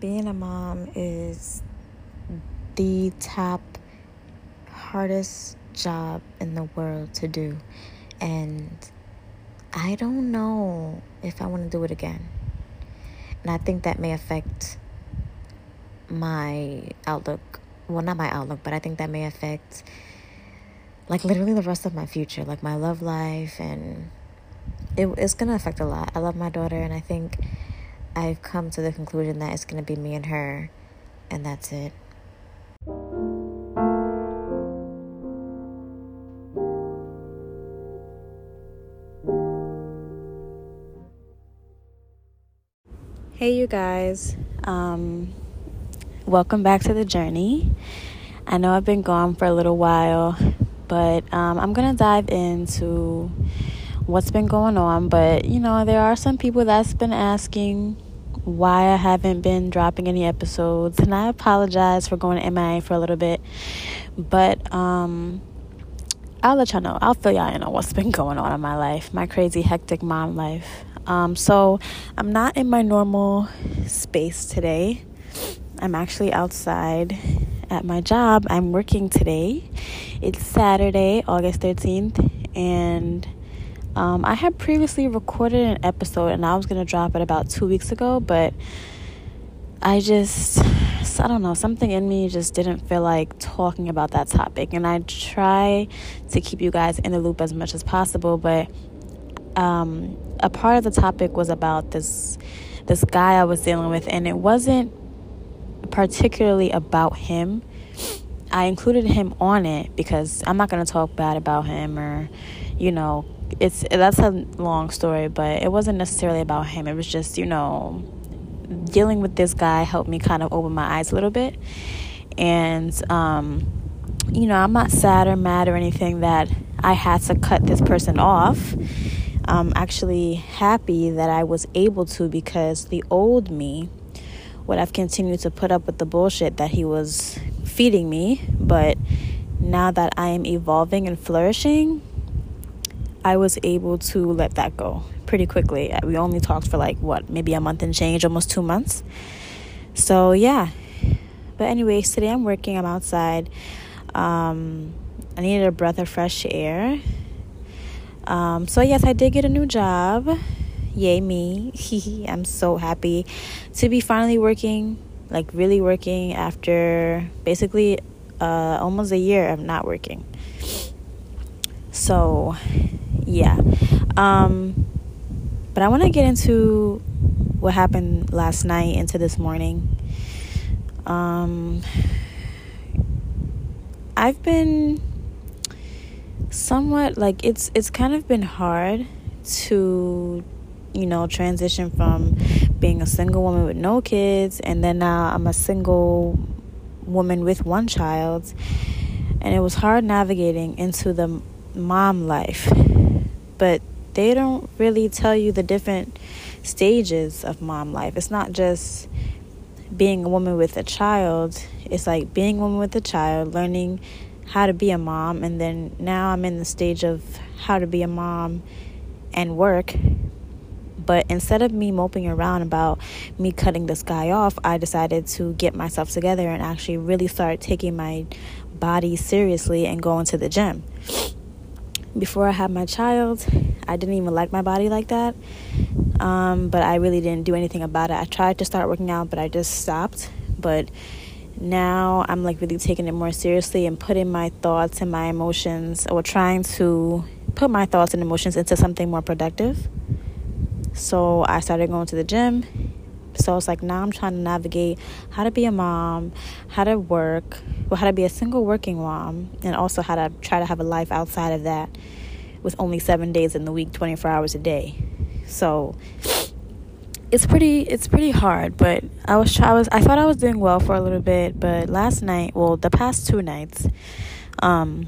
being a mom is the top hardest job in the world to do. And I don't know if I want to do it again. And I think that may affect my outlook. Well, not my outlook, but I think that may affect, like, literally the rest of my future, like my love life. And it, it's going to affect a lot. I love my daughter, and I think I've come to the conclusion that it's going to be me and her, and that's it. Hey, you guys. Um, welcome back to the journey. I know I've been gone for a little while, but um, I'm going to dive into what's been going on. But, you know, there are some people that's been asking why I haven't been dropping any episodes, and I apologize for going to MIA for a little bit. But, um, I'll let y'all know. I'll fill y'all in on what's been going on in my life, my crazy, hectic mom life. Um, so I'm not in my normal space today. I'm actually outside at my job. I'm working today. It's Saturday, August 13th, and um, I had previously recorded an episode and I was going to drop it about two weeks ago, but I just, I don't know, something in me just didn't feel like talking about that topic. And I try to keep you guys in the loop as much as possible, but um, a part of the topic was about this this guy I was dealing with, and it wasn't particularly about him. I included him on it because I'm not going to talk bad about him or, you know, it's that's a long story, but it wasn't necessarily about him. It was just, you know, dealing with this guy helped me kind of open my eyes a little bit. And um, you know, I'm not sad or mad or anything that I had to cut this person off. I'm actually happy that I was able to because the old me would have continued to put up with the bullshit that he was feeding me. But now that I am evolving and flourishing, I was able to let that go pretty quickly. We only talked for like what, maybe a month and change, almost two months. So, yeah. But, anyways, today I'm working, I'm outside. Um, I needed a breath of fresh air um, so, yes, I did get a new job. Yay, me. I'm so happy to be finally working, like really working after basically uh, almost a year of not working. So, yeah. Um, but I want to get into what happened last night into this morning. Um, I've been somewhat like it's it's kind of been hard to you know transition from being a single woman with no kids and then now I'm a single woman with one child and it was hard navigating into the mom life but they don't really tell you the different stages of mom life. It's not just being a woman with a child. It's like being a woman with a child learning how to be a mom and then now I'm in the stage of how to be a mom and work. But instead of me moping around about me cutting this guy off, I decided to get myself together and actually really start taking my body seriously and going to the gym. Before I had my child, I didn't even like my body like that. Um, but I really didn't do anything about it. I tried to start working out, but I just stopped. But now I'm like really taking it more seriously and putting my thoughts and my emotions or trying to put my thoughts and emotions into something more productive. So I started going to the gym. So it's like now I'm trying to navigate how to be a mom, how to work, well, how to be a single working mom, and also how to try to have a life outside of that with only seven days in the week, 24 hours a day. So it's pretty it's pretty hard but i was i was i thought i was doing well for a little bit but last night well the past two nights um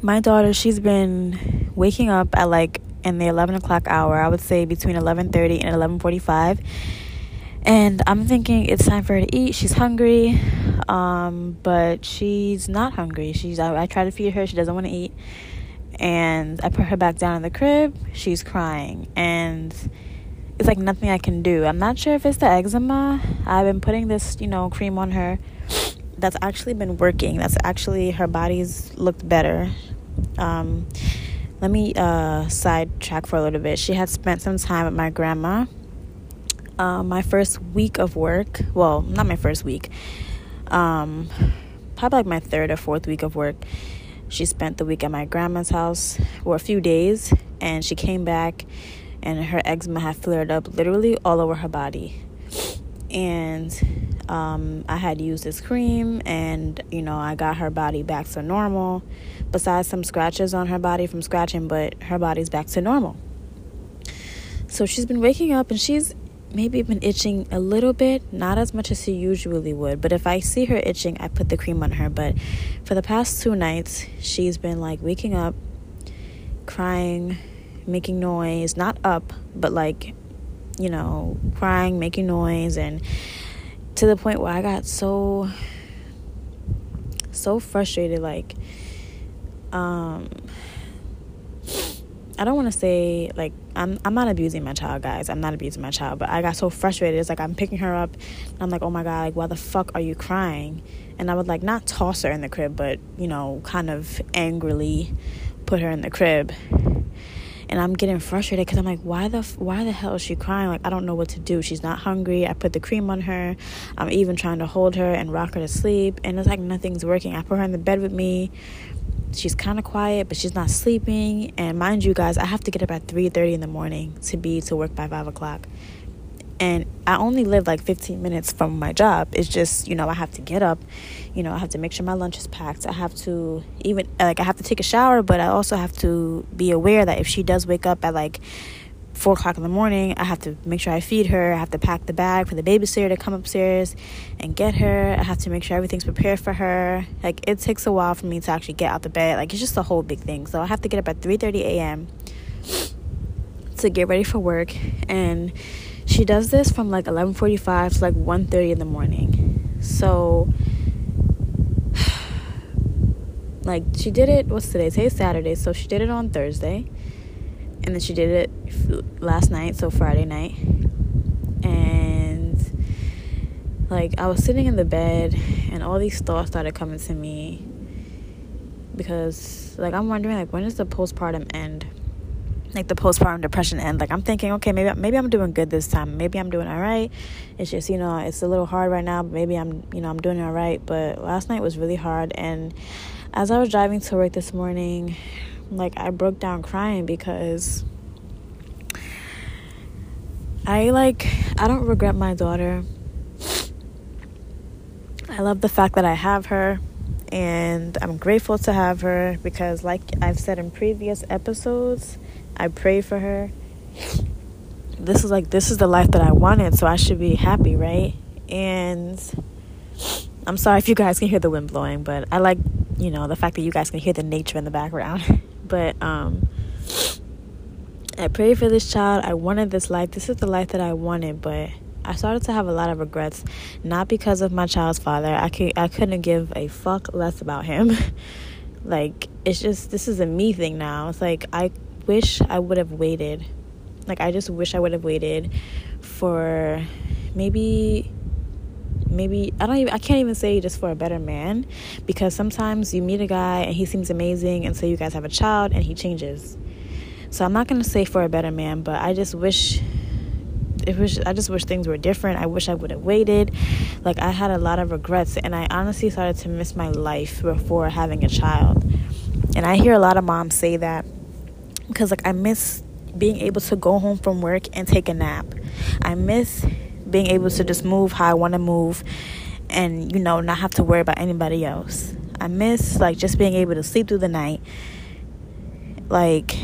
my daughter she's been waking up at like in the 11 o'clock hour i would say between 11.30 and 11.45 and i'm thinking it's time for her to eat she's hungry um but she's not hungry she's i, I try to feed her she doesn't want to eat and i put her back down in the crib she's crying and it's like nothing I can do. I'm not sure if it's the eczema. I've been putting this, you know, cream on her that's actually been working. That's actually her body's looked better. Um, let me uh, sidetrack for a little bit. She had spent some time with my grandma. Uh, my first week of work, well, not my first week, um, probably like my third or fourth week of work. She spent the week at my grandma's house for a few days, and she came back, and her eczema had flared up literally all over her body. And um, I had used this cream, and you know, I got her body back to normal. Besides some scratches on her body from scratching, but her body's back to normal. So she's been waking up, and she's maybe been itching a little bit, not as much as she usually would. But if I see her itching, I put the cream on her. But for the past two nights, she's been like waking up, crying, making noise, not up, but like, you know, crying, making noise, and to the point where I got so, so frustrated. Like, um, I don't want to say like I'm I'm not abusing my child, guys. I'm not abusing my child, but I got so frustrated. It's like I'm picking her up, and I'm like, oh my god, like why the fuck are you crying? And I would like not toss her in the crib, but you know, kind of angrily put her in the crib. And I'm getting frustrated because I'm like, why the why the hell is she crying? Like I don't know what to do. She's not hungry. I put the cream on her. I'm even trying to hold her and rock her to sleep, and it's like nothing's working. I put her in the bed with me she's kind of quiet but she's not sleeping. And mind you guys i have to get up at 3.30 in the morning to be to work by 5 o'clock. And i only live like 15 minutes from my job. It's just you know i have to get up. You know i have to make sure my lunch is packed. I have to even like i have to take a shower but i also have to be aware that if she does wake up at like four o'clock in the morning. I have to make sure I feed her. I have to pack the bag for the babysitter to come upstairs and get her. I have to make sure everything's prepared for her. Like it takes a while for me to actually get out the bed. Like it's just a whole big thing. So I have to get up at 3:30 a.m. to get ready for work and she does this from like 11:45 to like 1:30 in the morning. So like she did it what's today? Today's Saturday. So she did it on Thursday and then she did it last night, so Friday night. And like I was sitting in the bed and all these thoughts started coming to me because like I'm wondering like when does the postpartum end? Like the postpartum depression end. Like I'm thinking, okay, maybe maybe I'm doing good this time. Maybe I'm doing all right. It's just you know it's a little hard right now, but maybe I'm you know I'm doing all right. But last night was really hard, and as I was driving to work this morning, like I broke down crying because I like I don't regret my daughter. I love the fact that I have her and I'm grateful to have her because like I've said in previous episodes, I pray for her. This is like this is the life that I wanted, so I should be happy, right? And I'm sorry if you guys can hear the wind blowing, but I like, you know, the fact that you guys can hear the nature in the background. but um I prayed for this child. I wanted this life. This is the life that I wanted, but I started to have a lot of regrets, not because of my child's father. I could I couldn't give a fuck less about him. like it's just this is a me thing now. It's like I wish I would have waited. Like I just wish I would have waited for maybe maybe I don't even I can't even say just for a better man because sometimes you meet a guy and he seems amazing and so you guys have a child and he changes. So I'm not going to say for a better man, but I just wish it was I just wish things were different. I wish I would have waited. Like I had a lot of regrets and I honestly started to miss my life before having a child. And I hear a lot of moms say that because like I miss being able to go home from work and take a nap. I miss being able to just move how I want to move and you know not have to worry about anybody else. I miss like just being able to sleep through the night. Like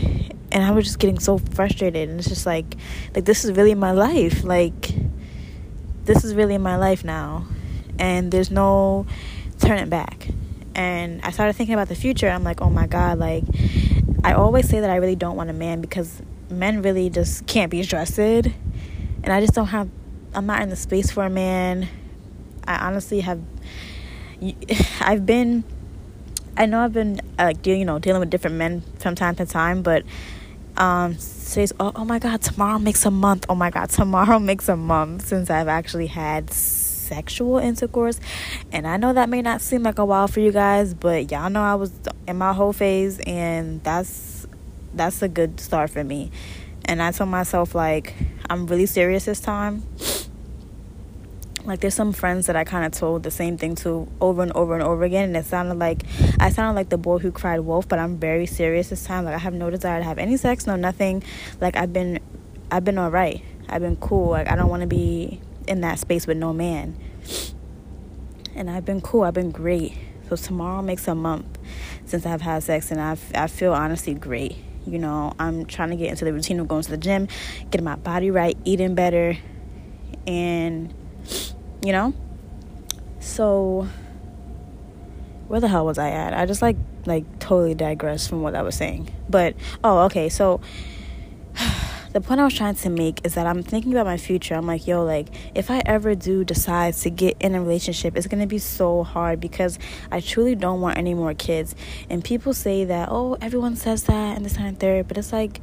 and I was just getting so frustrated and it's just like like this is really my life. Like this is really my life now. And there's no turning back. And I started thinking about the future. I'm like, "Oh my god, like I always say that I really don't want a man because men really just can't be trusted. And I just don't have I'm not in the space for a man. I honestly have. I've been. I know I've been like uh, you know dealing with different men from time to time, but Um, today's oh, oh my god, tomorrow makes a month. Oh my god, tomorrow makes a month since I've actually had sexual intercourse. And I know that may not seem like a while for you guys, but y'all know I was in my whole phase and that's that's a good start for me. And I told myself like I'm really serious this time like there's some friends that I kind of told the same thing to over and over and over again and it sounded like I sounded like the boy who cried wolf but I'm very serious this time. Like I have no desire to have any sex no nothing. Like I've been I've been all right I've been cool. Like I don't want to be in that space with no man. And I've been cool. I've been great. So tomorrow makes a month since I've had sex and I I feel honestly great. You know I'm trying to get into the routine of going to the gym getting my body right eating better and you know? So where the hell was I at? I just like like totally digressed from what I was saying. But oh, okay. So the point I was trying to make is that I'm thinking about my future. I'm like, yo, like if I ever do decide to get in a relationship, it's gonna be so hard because I truly don't want any more kids. And people say that, oh, everyone says that and this and third, but it's like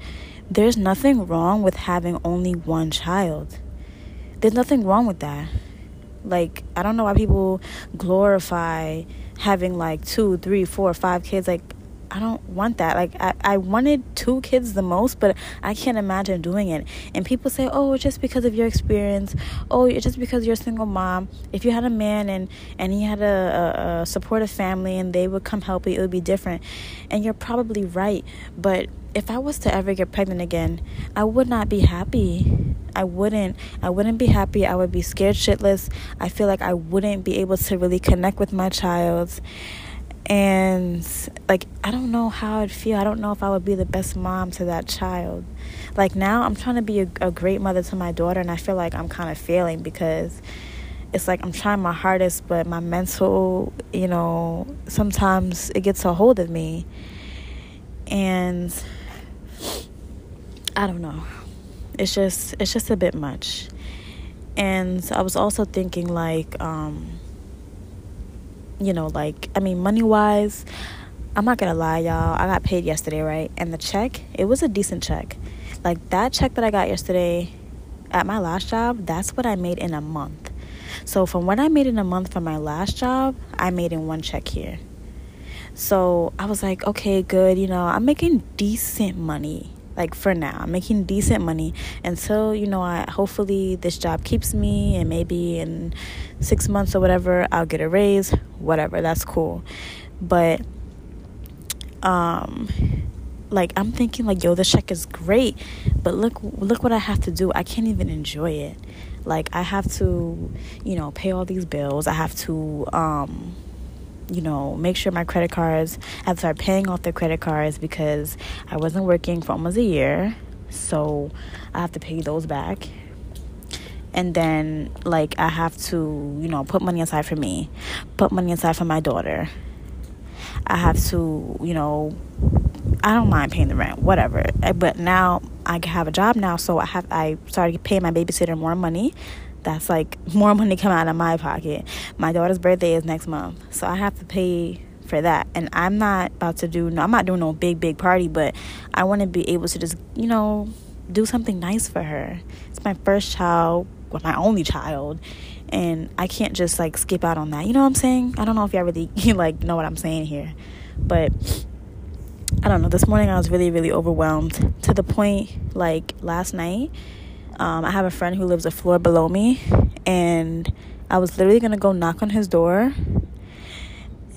there's nothing wrong with having only one child. There's nothing wrong with that. Like, I don't know why people glorify having like two, three, four, five kids. Like, I don't want that. Like, I, I wanted two kids the most, but I can't imagine doing it. And people say, oh, it's just because of your experience. Oh, it's just because you're a single mom. If you had a man and, and he had a, a, a supportive family and they would come help you, it would be different. And you're probably right. But if I was to ever get pregnant again, I would not be happy. I wouldn't. I wouldn't be happy. I would be scared shitless. I feel like I wouldn't be able to really connect with my child. And like I don't know how I'd feel. I don't know if I would be the best mom to that child. Like now I'm trying to be a, a great mother to my daughter and I feel like I'm kind of failing because it's like I'm trying my hardest but my mental, you know, sometimes it gets a hold of me. And I don't know it's just it's just a bit much and i was also thinking like um you know like i mean money wise i'm not gonna lie y'all i got paid yesterday right? And the check it was a decent check. Like that check that i got yesterday at my last job that's what i made in a month. So from what i made in a month from my last job i made in one check here. So i was like okay good you know i'm making decent money like for now. I'm making decent money. Until you know i hopefully this job keeps me and maybe in six months or whatever i'll get a raise whatever that's cool. But um like i'm thinking like yo this check is great but look look what i have to do. I can't even enjoy it. Like i have to you know pay all these bills. I have to um you know, make sure my credit cards, I to start paying off the credit cards because I wasn't working for almost a year. So I have to pay those back. And then, like, I have to, you know, put money aside for me, put money aside for my daughter. I have to, you know, I don't mind paying the rent, whatever. Eh, but now I have a job now, so I have I started paying my babysitter more money that's like more money come out of my pocket. My daughter's birthday is next month, so I have to pay for that. And I'm not about to do no, I'm not doing no big big party, but I want to be able to just you know do something nice for her. It's my first child, well, my only child, and I can't just like skip out on that. You know what I'm saying? I don't know if y'all really like know what I'm saying here, but. I don't know. This morning I was really, really overwhelmed to the point like last night um, I have a friend who lives a floor below me, and I was literally gonna go knock on his door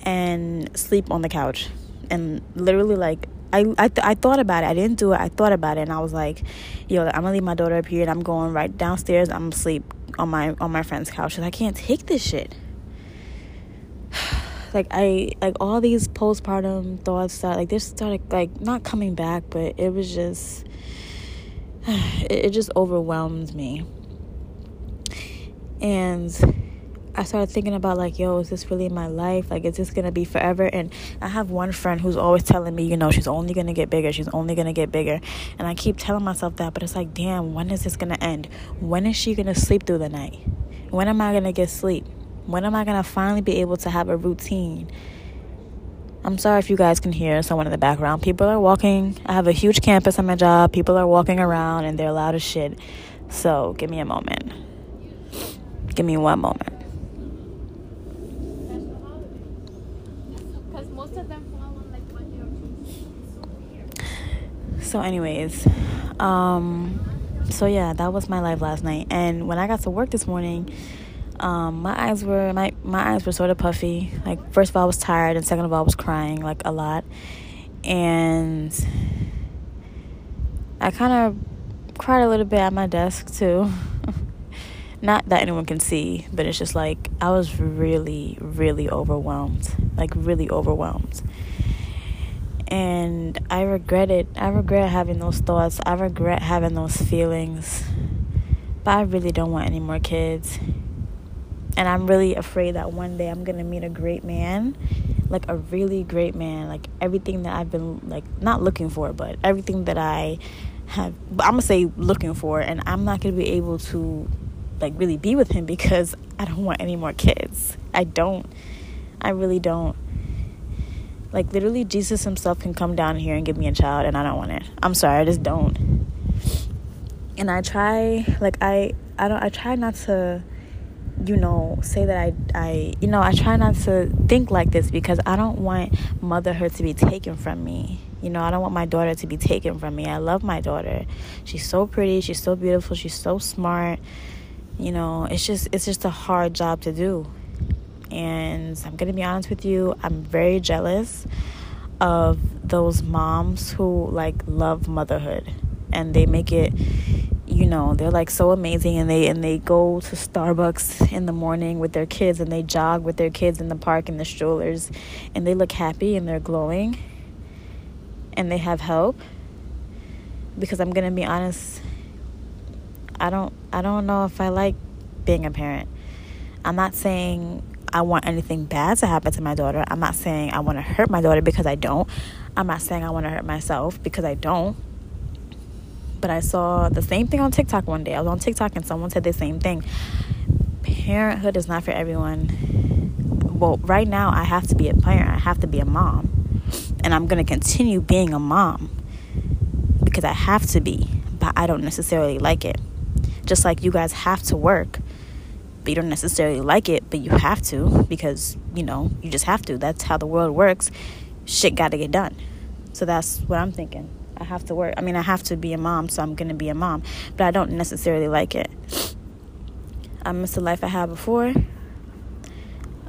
and sleep on the couch. And literally, like, I, I, th- I thought about it. I didn't do it. I thought about it, and I was like, "Yo, I'm gonna leave my daughter up here, and I'm going right downstairs. I'm sleep on my on my friend's couch. And I can't take this shit." like I like all these postpartum thoughts that like this started like not coming back, but it was just it, just overwhelmed me. And I started thinking about like, yo, is this really my life? Like, is this gonna be forever? And I have one friend who's always telling me, you know, she's only gonna get bigger. She's only gonna get bigger. And I keep telling myself that, but it's like, damn, when is this gonna end? When is she gonna sleep through the night? When am I gonna get sleep? When am I gonna finally be able to have a routine? I'm sorry if you guys can hear someone in the background. People are walking. I have a huge campus on my job. People are walking around and they're loud as shit. So give me a moment. Give me one moment. So, anyways, um, so yeah, that was my life last night. And when I got to work this morning, um, my eyes were my my eyes were sort of puffy. Like first of all, I was tired, and second of all, I was crying like a lot, and I kind of cried a little bit at my desk too. Not that anyone can see, but it's just like I was really, really overwhelmed. Like really overwhelmed. And I regret it. I regret having those thoughts. I regret having those feelings. But I really don't want any more kids and I'm really afraid that one day I'm gonna meet a great man, like a really great man, like everything that I've been like not looking for, but everything that I have. I'm gonna say looking for, and I'm not gonna be able to like really be with him because I don't want any more kids. I don't. I really don't. Like literally, Jesus Himself can come down here and give me a child, and I don't want it. I'm sorry, I just don't. And I try, like I, I don't. I try not to you know say that I I you know I try not to think like this because I don't want motherhood to be taken from me. You know, I don't want my daughter to be taken from me. I love my daughter. She's so pretty, she's so beautiful, she's so smart. You know, it's just it's just a hard job to do. And I'm going to be honest with you, I'm very jealous of those moms who like love motherhood and they make it you know they're like so amazing and they and they go to Starbucks in the morning with their kids and they jog with their kids in the park in the strollers and they look happy and they're glowing and they have help because I'm to be honest I don't I don't know if I like being a parent. I'm not saying I want anything bad to happen to my daughter. I'm not saying I want to hurt my daughter because I don't. I'm not saying I want to hurt myself because I don't. But I saw the same thing on TikTok one day. I was on TikTok and someone said the same thing. Parenthood is not for everyone. Well, right now I have to be a parent. I have to be a mom. And I'm going to continue being a mom because I have to be, but I don't necessarily like it. Just like you guys have to work, but you don't necessarily like it, but you have to because, you know, you just have to. That's how the world works. Shit got to get done. So that's what I'm thinking. I have to work. I mean, I have to be a mom, so I'm going to be a mom. But I don't necessarily like it. I miss the life I had before.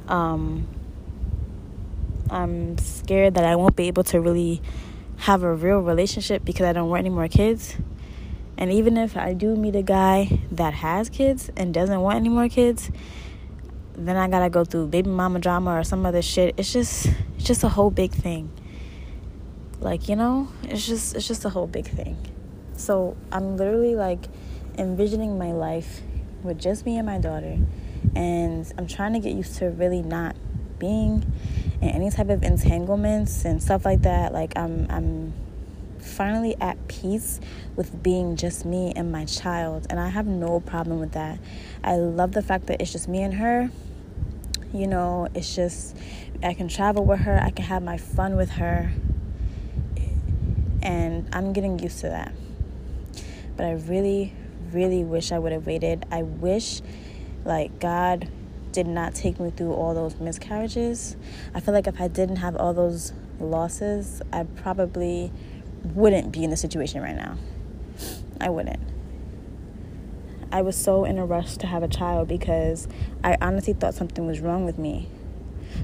Um, I'm scared that I won't be able to really have a real relationship because I don't want any more kids. And even if I do meet a guy that has kids and doesn't want any more kids, then I gotta go through baby mama drama or some other shit. It's just it's just a whole big thing. Like, you know, it's just it's just a whole big thing. So I'm literally like envisioning my life with just me and my daughter. And I'm trying to get used to really not being in any type of entanglements and stuff like that. Like I'm I'm finally at peace with being just me and my child. And I have no problem with that. I love the fact that it's just me and her. You know, it's just, I can travel with her, I can have my fun with her and I'm getting used to that. But I really, really wish I would have waited. I wish, like, God did not take me through all those miscarriages. I feel like if I didn't have all those losses, I probably wouldn't be in the situation right now. I wouldn't. I was so in a rush to have a child because I honestly thought something was wrong with me.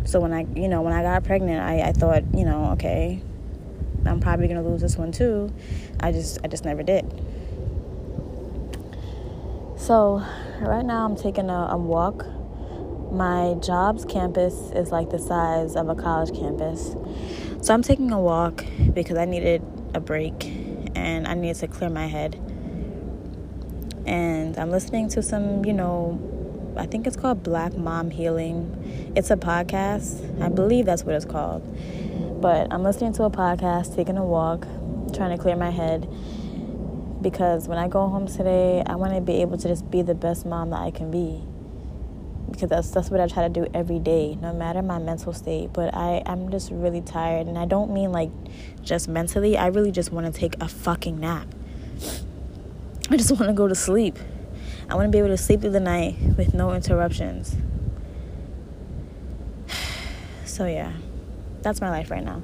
So when I, you know, when I got pregnant, I, I thought, you know, okay, I'm probably gonna lose this one too. I just I just never did. So right now I'm taking a, a walk. My job's campus is like the size of a college campus. So I'm taking a walk because I needed a break and I needed to clear my head. And I'm listening to some, you know, I think it's called Black Mom Healing. It's a podcast. I believe that's what it's called. But I'm listening to a podcast, taking a walk, trying to clear my head. Because when I go home today, I want to be able to just be the best mom that I can be. because that's that's what I try to do every day, no matter my mental state. But I I'm just really tired, and I don't mean like just mentally. I really just want to take a fucking nap. I just want to go to sleep. I want to be able to sleep through the night with no interruptions. So yeah, that's my life right now.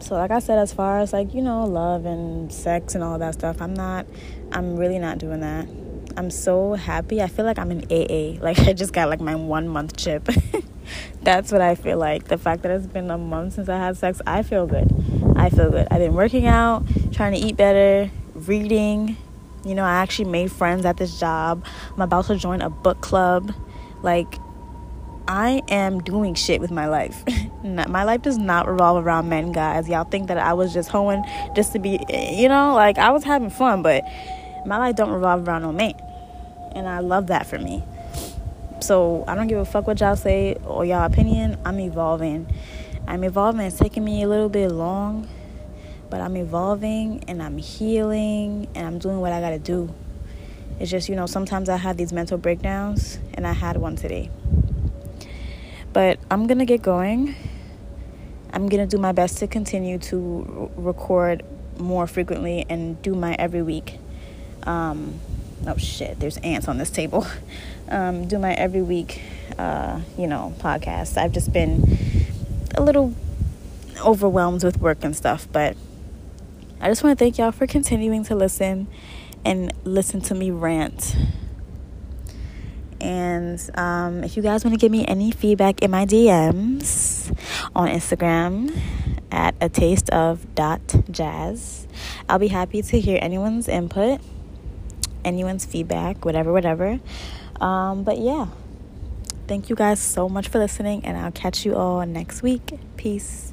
So like I said, as far as like you know love and sex and all that stuff, I'm not. I'm really not doing that. I'm so happy. I feel like I'm in AA. Like I just got like my one month chip. That's what I feel like. The fact that it's been a month since I had sex, I feel good. I feel good. I've been working out, trying to eat better, reading. You know, I actually made friends at this job. I'm about to join a book club. Like I am doing shit with my life. my life does not revolve around men, guys. Y'all think that I was just hoeing just to be, you know, like I was having fun, but my life don't revolve around no man and I love that for me. So I don't give a fuck what y'all say or y'all opinion. I'm evolving. I'm evolving. It's taking me a little bit long, but I'm evolving and I'm healing and I'm doing what I gotta do. It's just, you know, sometimes I have these mental breakdowns and I had one today. But I'm gonna get going. I'm gonna do my best to continue to record more frequently and do my every week. Um, oh shit, there's ants on this table. Um, do my every week, uh, you know, podcast. I've just been a little overwhelmed with work and stuff, but I just want to thank y'all for continuing to listen and listen to me rant. And um, if you guys want to give me any feedback in my DMs on Instagram at a taste of dot jazz, I'll be happy to hear anyone's input anyone's feedback, whatever, whatever. Um, but yeah, thank you guys so much for listening, and I'll catch you all next week. Peace.